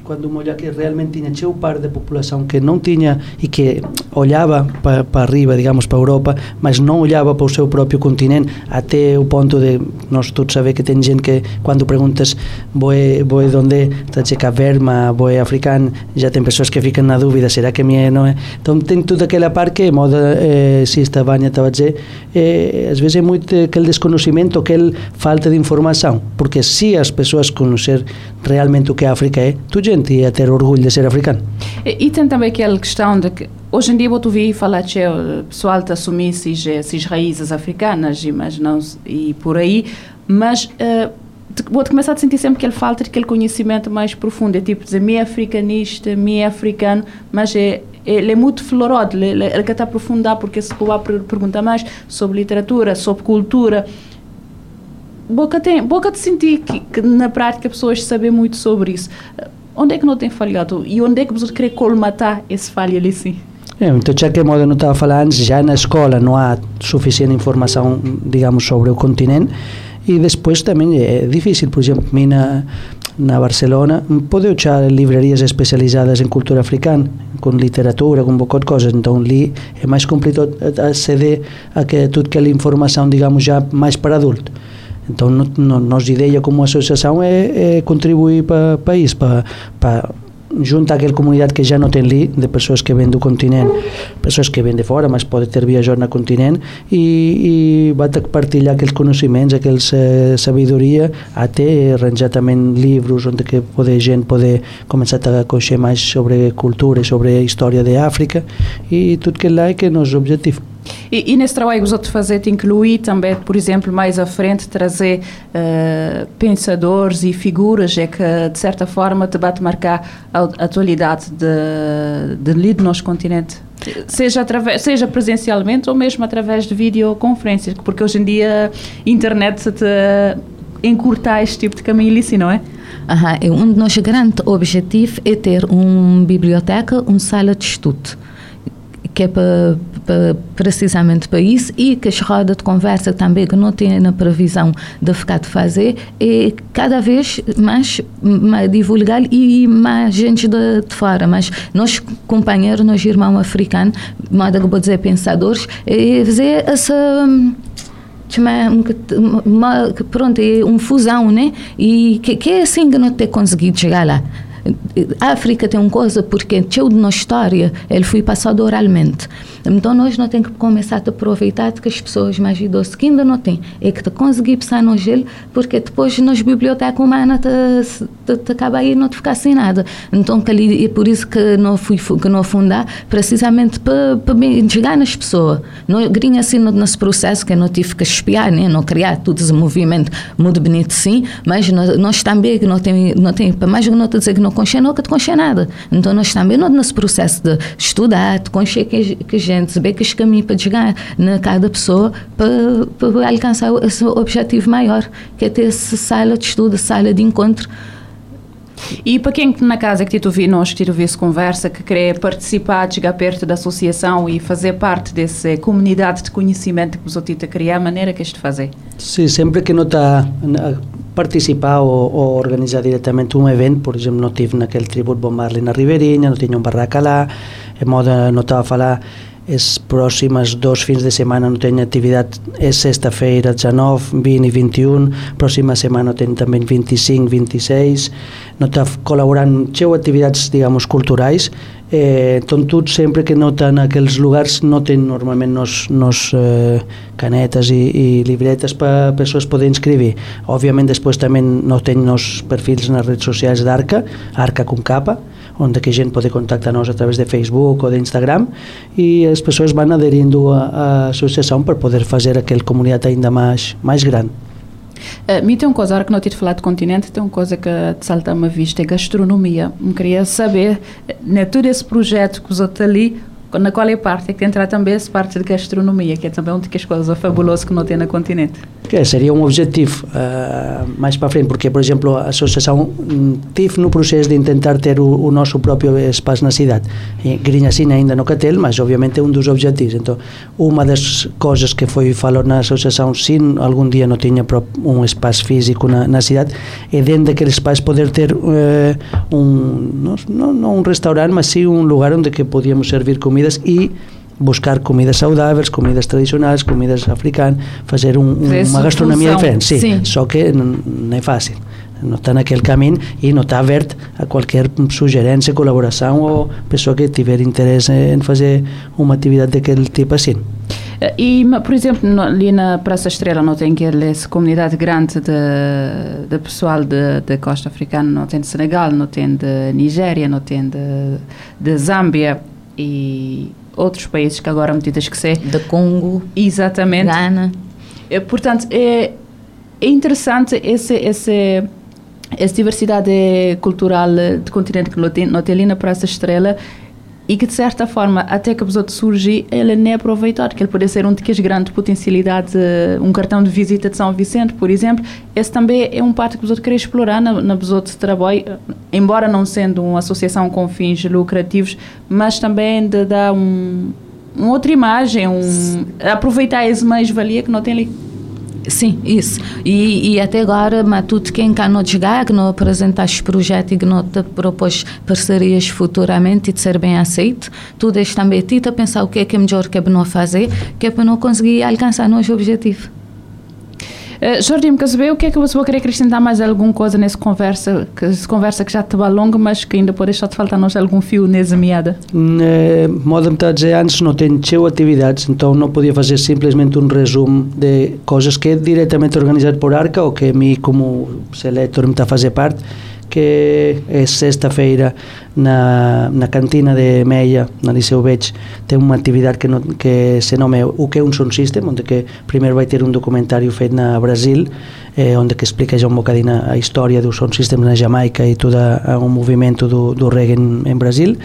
quando me olha que realmente tinha tinha parte da população que não tinha e que olhava para, para arriba, digamos, para a Europa, mas não olhava para o seu próprio continente, até o ponto de nós todos sabemos que tem gente que quando perguntas vou vou de onde, está a dizer Cabo Verde, mas vou africano, já tem pessoas que ficam na dúvida, será que minha é, não é? Então tem toda aquela parte que, moda, eh, esta Vânia estava a dizer, eh, às vezes é muito aquele desconhecimento, aquela falta de informação, porque se as pessoas conhecer realmente o que a África é, tu gente ia ter orgulho de ser africano. E, e tem também aquela questão de que hoje em dia vou ouvir falar que o pessoal te assumir esses raízes africanas e, mas não, e por aí, mas uh, vou começar a sentir sempre que ele falta aquele conhecimento mais profundo, é tipo dizer, me é africanista, me é africano, mas é ele é muito florado, ele, ele quer aprofundar porque se for perguntar mais sobre literatura, sobre cultura, boca tem boca de sentir que, que, na prática pessoas sabem muito sobre isso. Onde é que não tem falhado? E onde é que você quer colmatar esse falha ali sim então já que estava a falar antes já na escola não há suficiente informação digamos sobre o continente e depois também é difícil. Por exemplo mim na, na Barcelona pode achar livrarias especializadas em cultura africana com literatura, com um bocado de coisas então ali é mais complicado aceder a que, toda aquela informação digamos já mais para adulto então, no, no, nossa ideia como associação é, é contribuir para isso, para, para junto àquela comunidade que já não tem ali, de pessoas que vêm do continente, pessoas que vêm de fora, mas pode ter viajado no continente, e, e vai ter que partilhar aqueles conhecimentos, aquela sabedoria, até arranjar também livros onde que pode, gente pode começar a conhecer mais sobre cultura, sobre a história da África, e tudo que lá é que é nosso objetivo. E, e, nesse trabalho que você fazer, te incluir também, por exemplo, mais à frente, trazer uh, pensadores e figuras é que, de certa forma, te bate marcar a, atualidade de, de ali do nosso continente? Seja, através, seja presencialmente ou mesmo através de videoconferências, porque hoje em dia a internet te encurtar este tipo de caminho ali, não é? Aham, um dos nossos grandes objetivos é ter uma biblioteca, uma sala de estudo que é para, para, precisamente para isso e que as rodas de conversa também que não tem na previsão de ficar de fazer é cada vez mais, mais divulgar e mais gente de, de, fora mas nós companheiros, nós irmãos africanos modo que vou dizer pensadores é fazer essa pronto, é uma fusão, né? E que, que é assim que não ter conseguido chegar lá. A África tem uma coisa porque cheio de nossa história ele foi passado oralmente. Então nós não temos que começar a aproveitar que as pessoas mais idosas que ainda não têm é que te conseguir passar no gelo porque depois nas bibliotecas humanas te, te, te acaba aí não te ficar sem nada. Então que ali, é por isso que não fui que não fundar precisamente para, chegar nas pessoas. Não grinha assim no, nesse processo que não tive que espiar né não criar todo esse movimento muito bonito sim mas nós, nós também não tem não tem para mais que não te dizer que não conhecer, não que te conhecer nada. Então, nós também não nesse processo de estudar, de conhecer que, que gente, saber que os caminhos para chegar na cada pessoa para, para alcançar esse objetivo maior, que é ter essa sala de estudo, sala de encontro. E para quem na casa que te ouvi, nós que te ouvi essa conversa, que quer participar, chegar perto da associação e fazer parte dessa comunidade de conhecimento que você está criar, a maneira que este fazer? Sim, sempre que não está participar ou, ou, organizar diretamente um evento, por exemplo, não tive naquele tributo Bob Marley na Ribeirinha, não tinha um barraca lá, é moda não estava a falar as próximas dois fins de semana não tenho atividade, é sexta-feira 19, 20 e 21, próxima semana tenho também 25, 26, não está colaborando com atividades, digamos, culturais, eh, então tudo sempre que não está naqueles lugares não tem normalmente nos, nos eh, canetas e, e libretas para pessoas poderem escrever. Obviamente depois também não tem nos perfis nas redes sociais da Arca, Arca com capa, onde que a gente pode contactar-nos através de Facebook ou de Instagram e as pessoas vão aderindo à associação para poder fazer aquela comunidade ainda mais, mais grande. Uh, me tem uma coisa, que não tive falado de continente, tem uma coisa que te salta uma vista, é gastronomia. Eu queria saber, né, todo esse projeto que você está ali, na qual é parte, é que entrar também essa parte de gastronomia, que é também uma das coisas fabulosas que não tem no continente. Que seria um objetivo uh, mais para frente, porque, por exemplo, a associação tive no processo de tentar ter o, o nosso próprio espaço na cidade. Grinhacina ainda no Catel, mas obviamente é um dos objetivos. Então, uma das coisas que foi falado na associação, se algum dia não tinha um espaço físico na, na cidade, é dentro daquele espaço poder ter uh, um, não, não, um restaurante, mas sim um lugar onde que podíamos servir comida comidas e buscar comidas saudáveis, comidas tradicionais, comidas africanas, fazer um, uma gastronomia diferente. Sim, Sim. só que não é fácil. Não está naquele caminho e não está aberto a qualquer sugerência, colaboração ou pessoa que tiver interesse em fazer uma atividade daquele tipo assim. Eh, e, por exemplo, ali na Praça Estrela não tem essa comunidade grande de, de pessoal da costa africana, não tem de Senegal, não tem de Nigéria, não tem de, de Zâmbia e outros países que agora me tive a esquecer. Da Congo. Exatamente. Ghana. É, portanto, é, é interessante esse, esse, essa diversidade cultural do continente que não tem, não tem ali na Praça Estrela e que de certa forma até que a outro surgir ele nem é aproveitado que ele pode ser um das grandes potencialidades um cartão de visita de São Vicente por exemplo. Esse também é um parte que o quer explorar na, na de trabalho embora não sendo uma associação com fins lucrativos mas também de dar um, uma outra imagem um, aproveitar essa mais-valia que não tem ali Sim, isso. E, e até agora, mas tudo quem cá não chegar, que não apresentaste projeto e que não te propôs parcerias futuramente e de ser bem aceito, tu deixas também a ti a pensar o que é que é melhor que é para não fazer, que é para não conseguir alcançar nosso objetivo. Uh, me saber o que é que você vai querer acrescentar mais alguma coisa nessa conversa, que conversa que já estava longa, mas que ainda pode deixar de faltar nós algum fio nessa meada? Uh, modo a dizer antes, não cheio atividades, então não podia fazer simplesmente um resumo de coisas que é diretamente organizado por Arca ou que a mim, como seletor, me está a fazer parte que é sexta-feira na, na cantina de Meia, na Liceu Beig, tem uma atividade que, no, que se nome O que é un sound system, onde que primeiro vai ter un documentário feito na Brasil, eh, onde que explica já un bocadinho a história do sound system na Jamaica e todo o movimento do, do reggae en, en Brasil.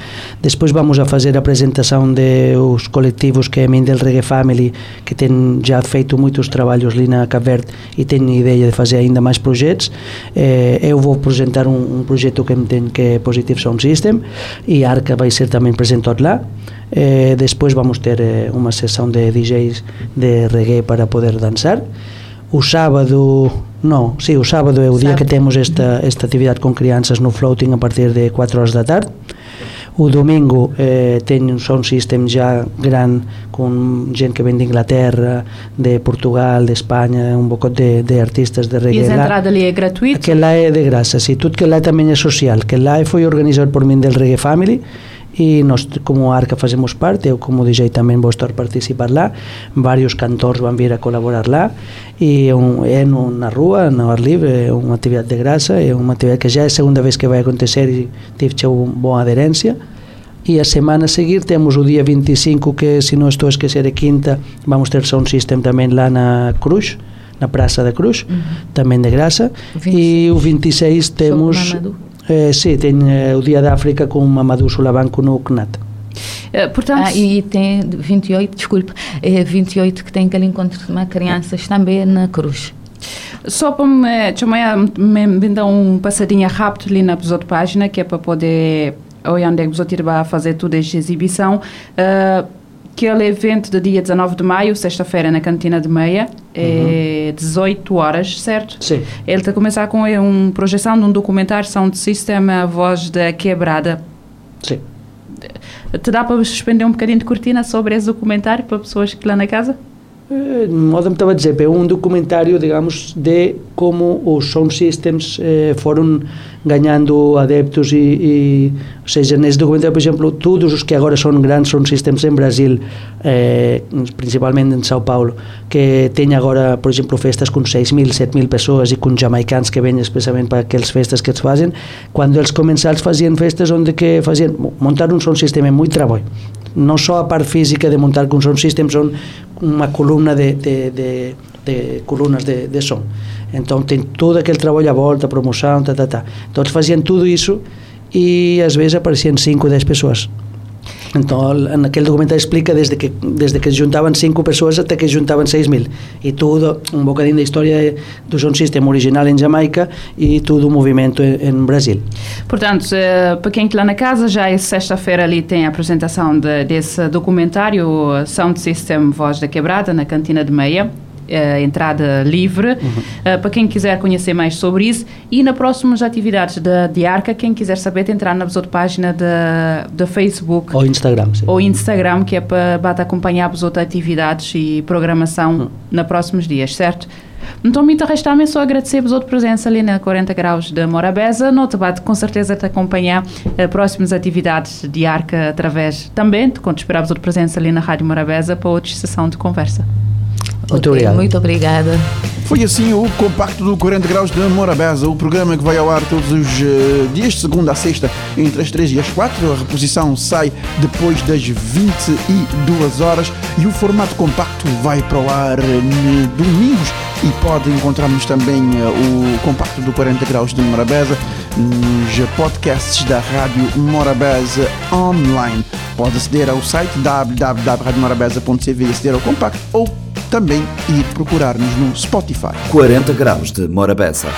Despois vamos a fazer a apresentação de os colectivos que min del Reggae Family, que ten já feito moitos traballos ali na Cabo e ten ideia de fazer ainda máis projetos. Eh, eu vou apresentar un, un projeto que tem que é Positive Sound System e Arca vai ser tamén presentado lá. Eh, despois vamos ter eh, unha sessão de DJs de reggae para poder dançar o sábado non, sí, o sábado é o día que temos esta, esta actividade con crianças no floating a partir de 4 horas da tarde o domingo eh, ten un sound system já grande con gente que ven de Inglaterra de Portugal, de España un pouco de, de artistas de reggae e a entrada ali é gratuita? que lá é de graça, sí, tudo que lá tamén é social que lá foi organizado por min del Reggae Family e nos como ARCA facemos parte, eu como DJ tamén vou estar a participar lá, varios cantores van vir a colaborar lá, e un, é na rúa, no ar libre, é unha actividade de graça, é unha actividade que já é a segunda vez que vai acontecer e tive unha boa aderencia e a semana a seguir temos o día 25 que, se non estou a esquecer, é quinta, vamos ter sound system tamén lá na Cruz, na Praça da Cruz, uh -huh. tamén de graça, e o 26 temos... Eh, sim, tem eh, o Dia da África com Mamadou Sulabanco no CNAT. Uh, portanto, ah, e tem 28, desculpe, é 28 que tem aquele encontro de crianças também na Cruz. Só para me, chamar, me, me dar um passadinho rápido ali na outra página, que é para poder olhar onde é que vai fazer toda esta exibição. Uh, aquele evento do dia 19 de maio, sexta-feira, na Cantina de Meia, é uhum. 18 horas, certo? Sim. Ele está a começar com uma projeção de um documentário Sound System, a voz da quebrada. Sim. Te dá para suspender um bocadinho de cortina sobre esse documentário para pessoas que lá na casa? Eh, modo me estava a dizer, é um documentário, digamos, de como os sound systems eh, foram ganhando adeptos e, e, ou seja, nesse documentário, por exemplo, todos os que agora são grandes sound systems em Brasil, eh, principalmente em São Paulo, que têm agora, por exemplo, festas com 6 mil, 7 mil pessoas e com jamaicanos que vêm especialmente para aquelas festas que eles fazem, quando eles começaram, faziam festas onde que faziam, montar um sound system é muito trabalho, não só a parte física de montar com sound system, são uma coluna de, de, de, de colunas de, de som. Então tem todo aquele trabalho à volta, promoção, tá, tá, tá. Então eles faziam tudo isso e às vezes apareciam 5, 10 pessoas. Então, naquele documentário explica desde que desde que juntavam cinco pessoas até que juntavam seis mil e tudo um bocadinho da história do sound system original em Jamaica e todo o movimento em Brasil. Portanto, eh, para quem está lá na casa, já é sexta-feira ali tem a apresentação de, desse documentário Sound System Voz da Quebrada na Cantina de Meia uh, entrada livre, uhum. uh, para quem quiser conhecer mais sobre isso. E nas próximas atividades da Diarca, quem quiser saber, tem entrar na outra página da Facebook. Ou Instagram, sim. Ou Instagram, que é para, acompanhar as outras atividades e programação uhum. nos próximos dias, certo? Então, me resta-me só agradecer-vos a outra presença ali na 40 Graus de Morabeza. No debate, com certeza, te acompanhar uh, próximas atividades de Arca através também, quando esperamos outra presença ali na Rádio Morabeza para outra sessão de conversa. Muito okay, obrigado. Muito obrigada. Foi assim o compacto do 40 Graus de Morabeza, o programa que vai ao ar todos os uh, dias, de segunda a sexta, entre as 3 e as 4. A reposição sai depois das 22 horas e o formato compacto vai para o ar uh, domingos. E pode encontrarmos também uh, o compacto do 40 Graus de Morabeza nos podcasts da Rádio Morabeza online. Pode aceder ao site www.radiomorabeza.cv e aceder ao compacto ou também ir procurar-nos no Spotify. 40 graus de Morabeza.